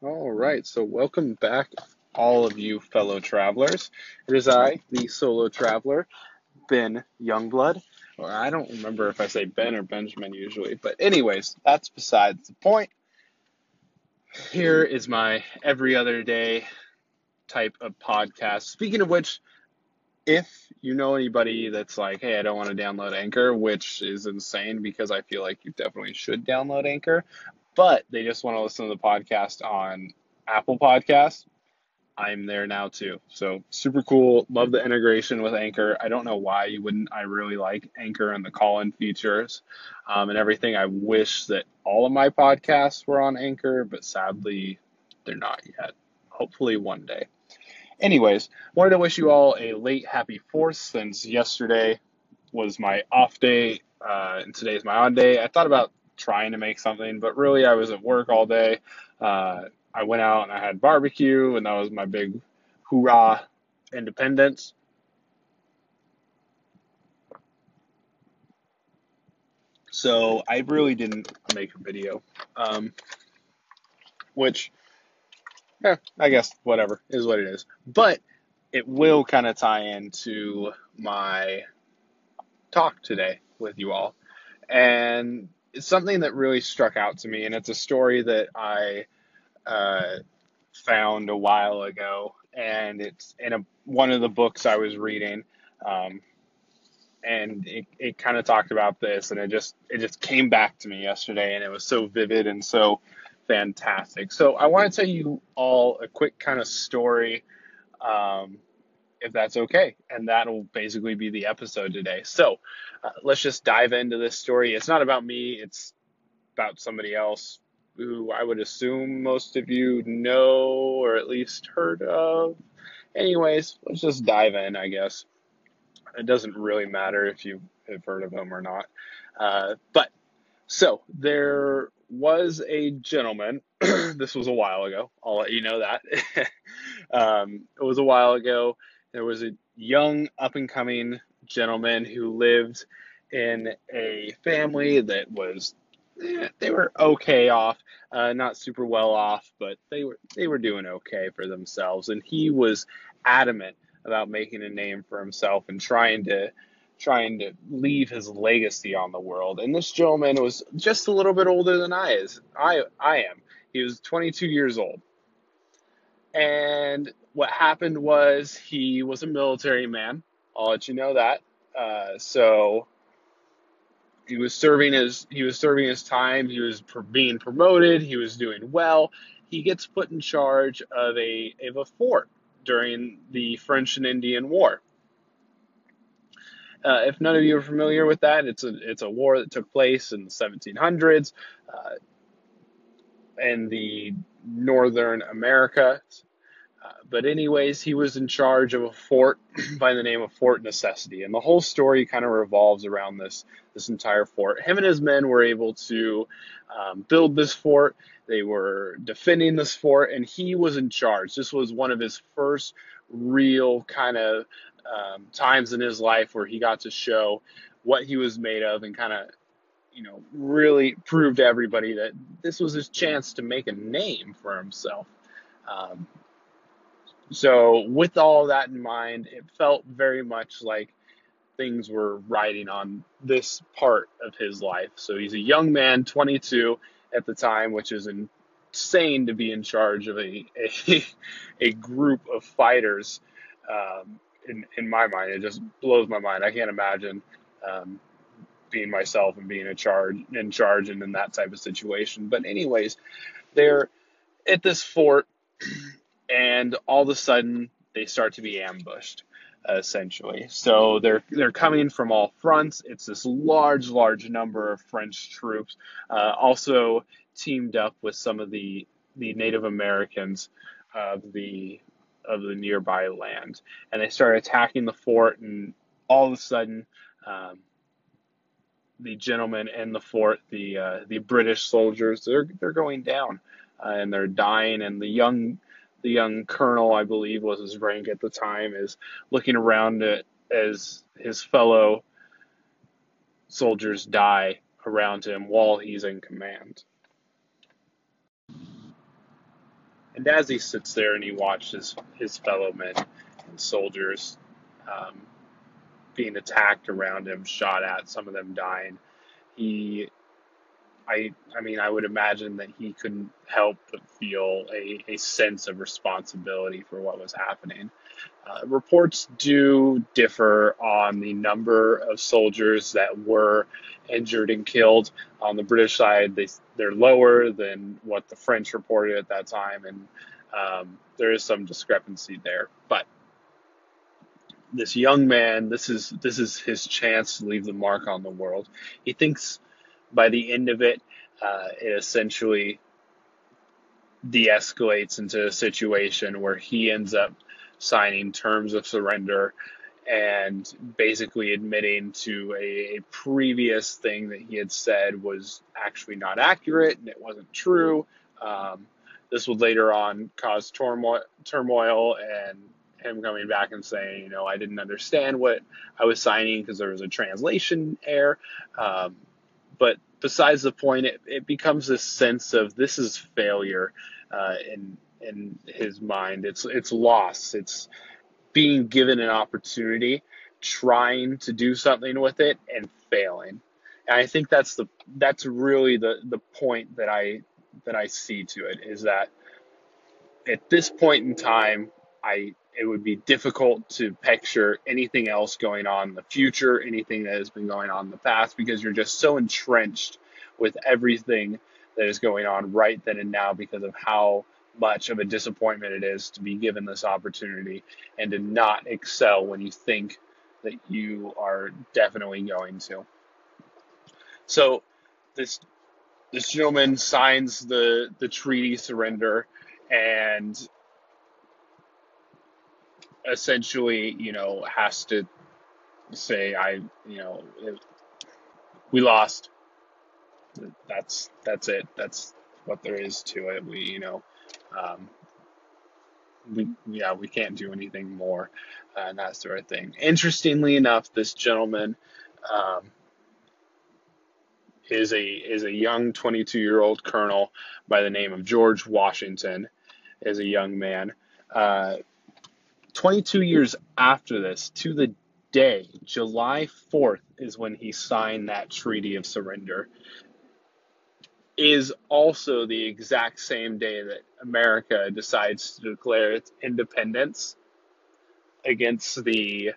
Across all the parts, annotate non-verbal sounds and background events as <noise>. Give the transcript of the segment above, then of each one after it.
All right, so welcome back, all of you fellow travelers. It is I, the solo traveler, Ben Youngblood. Or I don't remember if I say Ben or Benjamin usually, but anyways, that's besides the point. Here is my every other day type of podcast. Speaking of which, if you know anybody that's like, hey, I don't want to download Anchor, which is insane because I feel like you definitely should download Anchor, but they just want to listen to the podcast on Apple Podcasts, I'm there now too. So super cool. Love the integration with Anchor. I don't know why you wouldn't. I really like Anchor and the call-in features um, and everything. I wish that all of my podcasts were on Anchor, but sadly, they're not yet. Hopefully one day. Anyways, wanted to wish you all a late happy fourth since yesterday was my off day uh, and today's my on day. I thought about trying to make something, but really I was at work all day. Uh, I went out and I had barbecue, and that was my big hoorah independence. So I really didn't make a video, um, which, yeah, I guess whatever is what it is. But it will kind of tie into my talk today with you all, and it's something that really struck out to me, and it's a story that I uh, found a while ago, and it's in a one of the books I was reading, um, and it, it kind of talked about this, and it just it just came back to me yesterday, and it was so vivid and so fantastic. So I want to tell you all a quick kind of story. Um, if that's okay. And that'll basically be the episode today. So uh, let's just dive into this story. It's not about me, it's about somebody else who I would assume most of you know or at least heard of. Anyways, let's just dive in, I guess. It doesn't really matter if you have heard of him or not. Uh, but so there was a gentleman. <clears throat> this was a while ago. I'll let you know that. <laughs> um, it was a while ago. There was a young, up and coming gentleman who lived in a family that was eh, they were okay off, uh, not super well off, but they were they were doing okay for themselves. And he was adamant about making a name for himself and trying to trying to leave his legacy on the world. And this gentleman was just a little bit older than I is. I I am. He was 22 years old. And what happened was he was a military man. I'll let you know that. Uh, so he was serving his he was serving his time. He was being promoted. He was doing well. He gets put in charge of a of a fort during the French and Indian War. Uh, if none of you are familiar with that, it's a it's a war that took place in the 1700s uh, in the northern America. Uh, but anyways, he was in charge of a fort <clears throat> by the name of Fort Necessity, and the whole story kind of revolves around this this entire fort. Him and his men were able to um, build this fort. They were defending this fort, and he was in charge. This was one of his first real kind of um, times in his life where he got to show what he was made of and kind of you know really prove to everybody that this was his chance to make a name for himself um, so with all that in mind it felt very much like things were riding on this part of his life so he's a young man 22 at the time which is insane to be in charge of a a, <laughs> a group of fighters um, in in my mind. It just blows my mind. I can't imagine um, being myself and being a charge in charge and in that type of situation. But anyways, they're at this fort, and all of a sudden they start to be ambushed. Essentially, so they're they're coming from all fronts. It's this large, large number of French troops, uh, also teamed up with some of the the Native Americans of the of the nearby land, and they start attacking the fort. And all of a sudden, um, the gentlemen in the fort, the uh, the British soldiers, they're they're going down, uh, and they're dying. And the young the young colonel, I believe, was his rank at the time, is looking around at, as his fellow soldiers die around him while he's in command. And as he sits there and he watches his fellow men and soldiers um, being attacked around him, shot at, some of them dying, he, I, I mean, I would imagine that he couldn't help but feel a, a sense of responsibility for what was happening. Uh, reports do differ on the number of soldiers that were injured and killed. On the British side, they, they're lower than what the French reported at that time, and um, there is some discrepancy there. But this young man, this is this is his chance to leave the mark on the world. He thinks by the end of it, uh, it essentially de-escalates into a situation where he ends up signing terms of surrender and basically admitting to a, a, previous thing that he had said was actually not accurate and it wasn't true. Um, this would later on cause turmoil, turmoil and him coming back and saying, you know, I didn't understand what I was signing because there was a translation error. Um, but besides the point, it, it becomes this sense of this is failure uh, in in his mind. It's it's loss. It's being given an opportunity, trying to do something with it, and failing. And I think that's the that's really the the point that I that I see to it is that at this point in time, I it would be difficult to picture anything else going on in the future, anything that has been going on in the past, because you're just so entrenched with everything that is going on right then and now because of how much of a disappointment it is to be given this opportunity and to not excel when you think that you are definitely going to. So this this gentleman signs the the treaty surrender and essentially, you know, has to say I, you know, we lost. That's that's it. That's what there is to it. We, you know, um, we yeah we can't do anything more uh, and that sort of thing. Interestingly enough, this gentleman um, is a is a young 22 year old colonel by the name of George Washington. Is a young man. Uh, 22 years after this, to the day, July 4th is when he signed that treaty of surrender is also the exact same day that America decides to declare its independence against the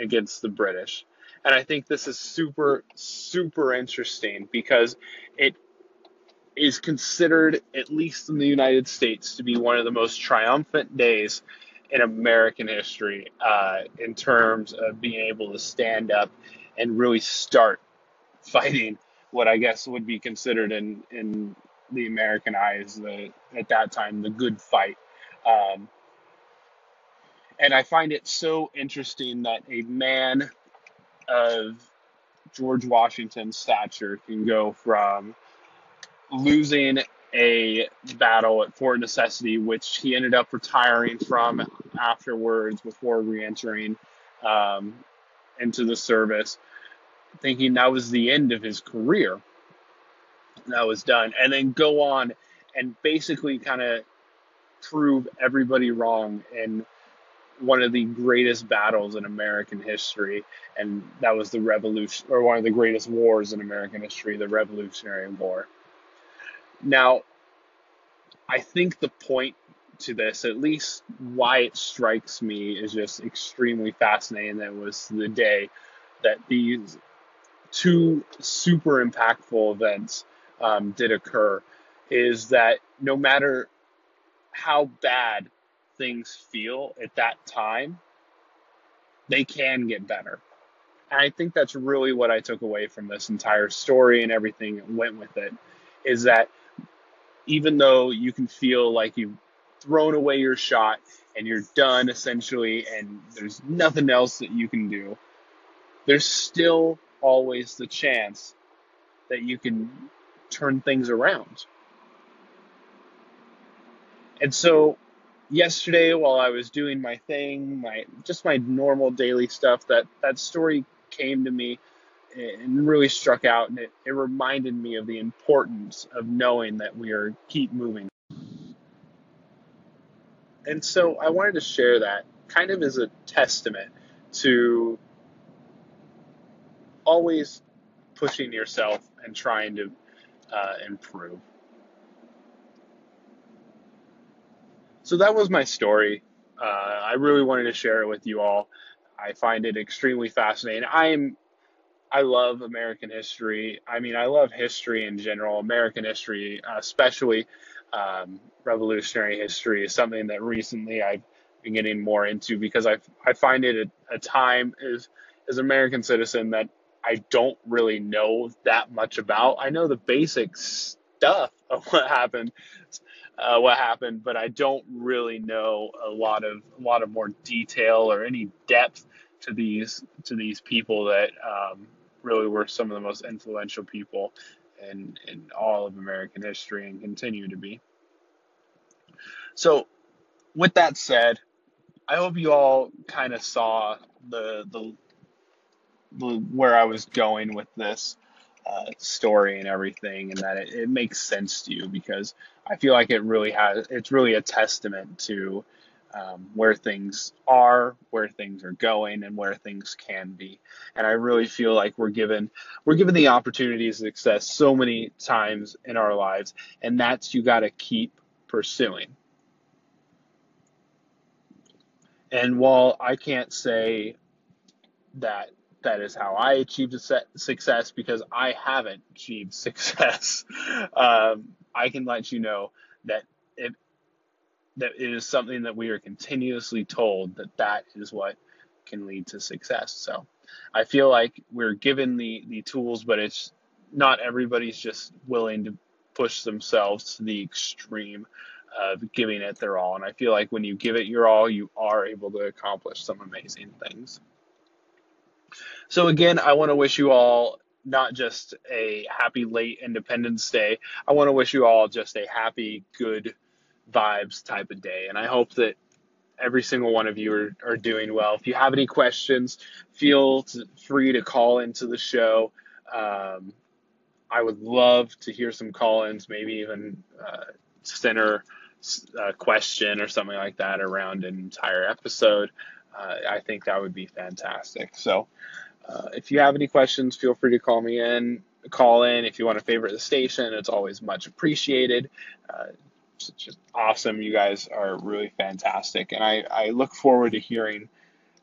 against the British. And I think this is super super interesting because it is considered at least in the United States to be one of the most triumphant days in American history uh, in terms of being able to stand up and really start fighting what I guess would be considered in in the American eyes the at that time the good fight. Um, and I find it so interesting that a man of George Washington's stature can go from losing a battle at Fort Necessity, which he ended up retiring from afterwards before reentering um, into the service, thinking that was the end of his career. That was done. And then go on and basically kind of prove everybody wrong in one of the greatest battles in American history. And that was the revolution, or one of the greatest wars in American history, the Revolutionary War. Now, I think the point to this, at least why it strikes me, is just extremely fascinating. That was the day that these two super impactful events um, did occur is that no matter how bad things feel at that time, they can get better. And I think that's really what I took away from this entire story and everything that went with it is that even though you can feel like you've thrown away your shot and you're done essentially and there's nothing else that you can do, there's still always the chance that you can turn things around. And so yesterday while I was doing my thing, my just my normal daily stuff, that that story came to me and really struck out and it, it reminded me of the importance of knowing that we are keep moving and so I wanted to share that kind of as a testament to always pushing yourself and trying to uh, improve. So that was my story. Uh, I really wanted to share it with you all. I find it extremely fascinating. I'm I love American history. I mean, I love history in general. American history, especially um, revolutionary history, is something that recently I've been getting more into because I I find it a, a time as as an American citizen that I don't really know that much about. I know the basic stuff of <laughs> what happened, uh, what happened, but I don't really know a lot of a lot of more detail or any depth to these to these people that um, really were some of the most influential people in in all of American history and continue to be. So, with that said, I hope you all kind of saw the the the where I was going with this uh, story and everything, and that it, it, makes sense to you because I feel like it really has. It's really a testament to um, where things are, where things are going, and where things can be. And I really feel like we're given we're given the opportunity to success so many times in our lives, and that's you got to keep pursuing. And while I can't say that that is how I achieved success because I haven't achieved <laughs> success. um, I can let you know that that it is something that we are continuously told that that is what can lead to success. So I feel like we're given the the tools, but it's not everybody's just willing to push themselves to the extreme of giving it their all. And I feel like when you give it your all, you are able to accomplish some amazing things. So again, I want to wish you all not just a happy late Independence Day. I want to wish you all just a happy, good vibes type of day. And I hope that every single one of you are, are doing well. If you have any questions, feel free to call into the show. Um, I would love to hear some call ins, maybe even uh, center a question or something like that around an entire episode. Uh, I think that would be fantastic. So, uh, if you have any questions, feel free to call me in. Call in if you want to favorite the station. It's always much appreciated. Uh, it's just awesome. You guys are really fantastic, and I, I look forward to hearing,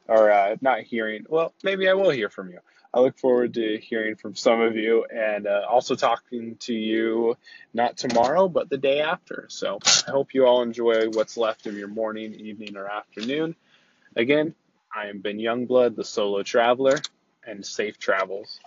or uh, not hearing. Well, maybe I will hear from you. I look forward to hearing from some of you and uh, also talking to you not tomorrow, but the day after. So I hope you all enjoy what's left of your morning, evening, or afternoon. Again, I am Ben Youngblood, the solo traveler and safe travels.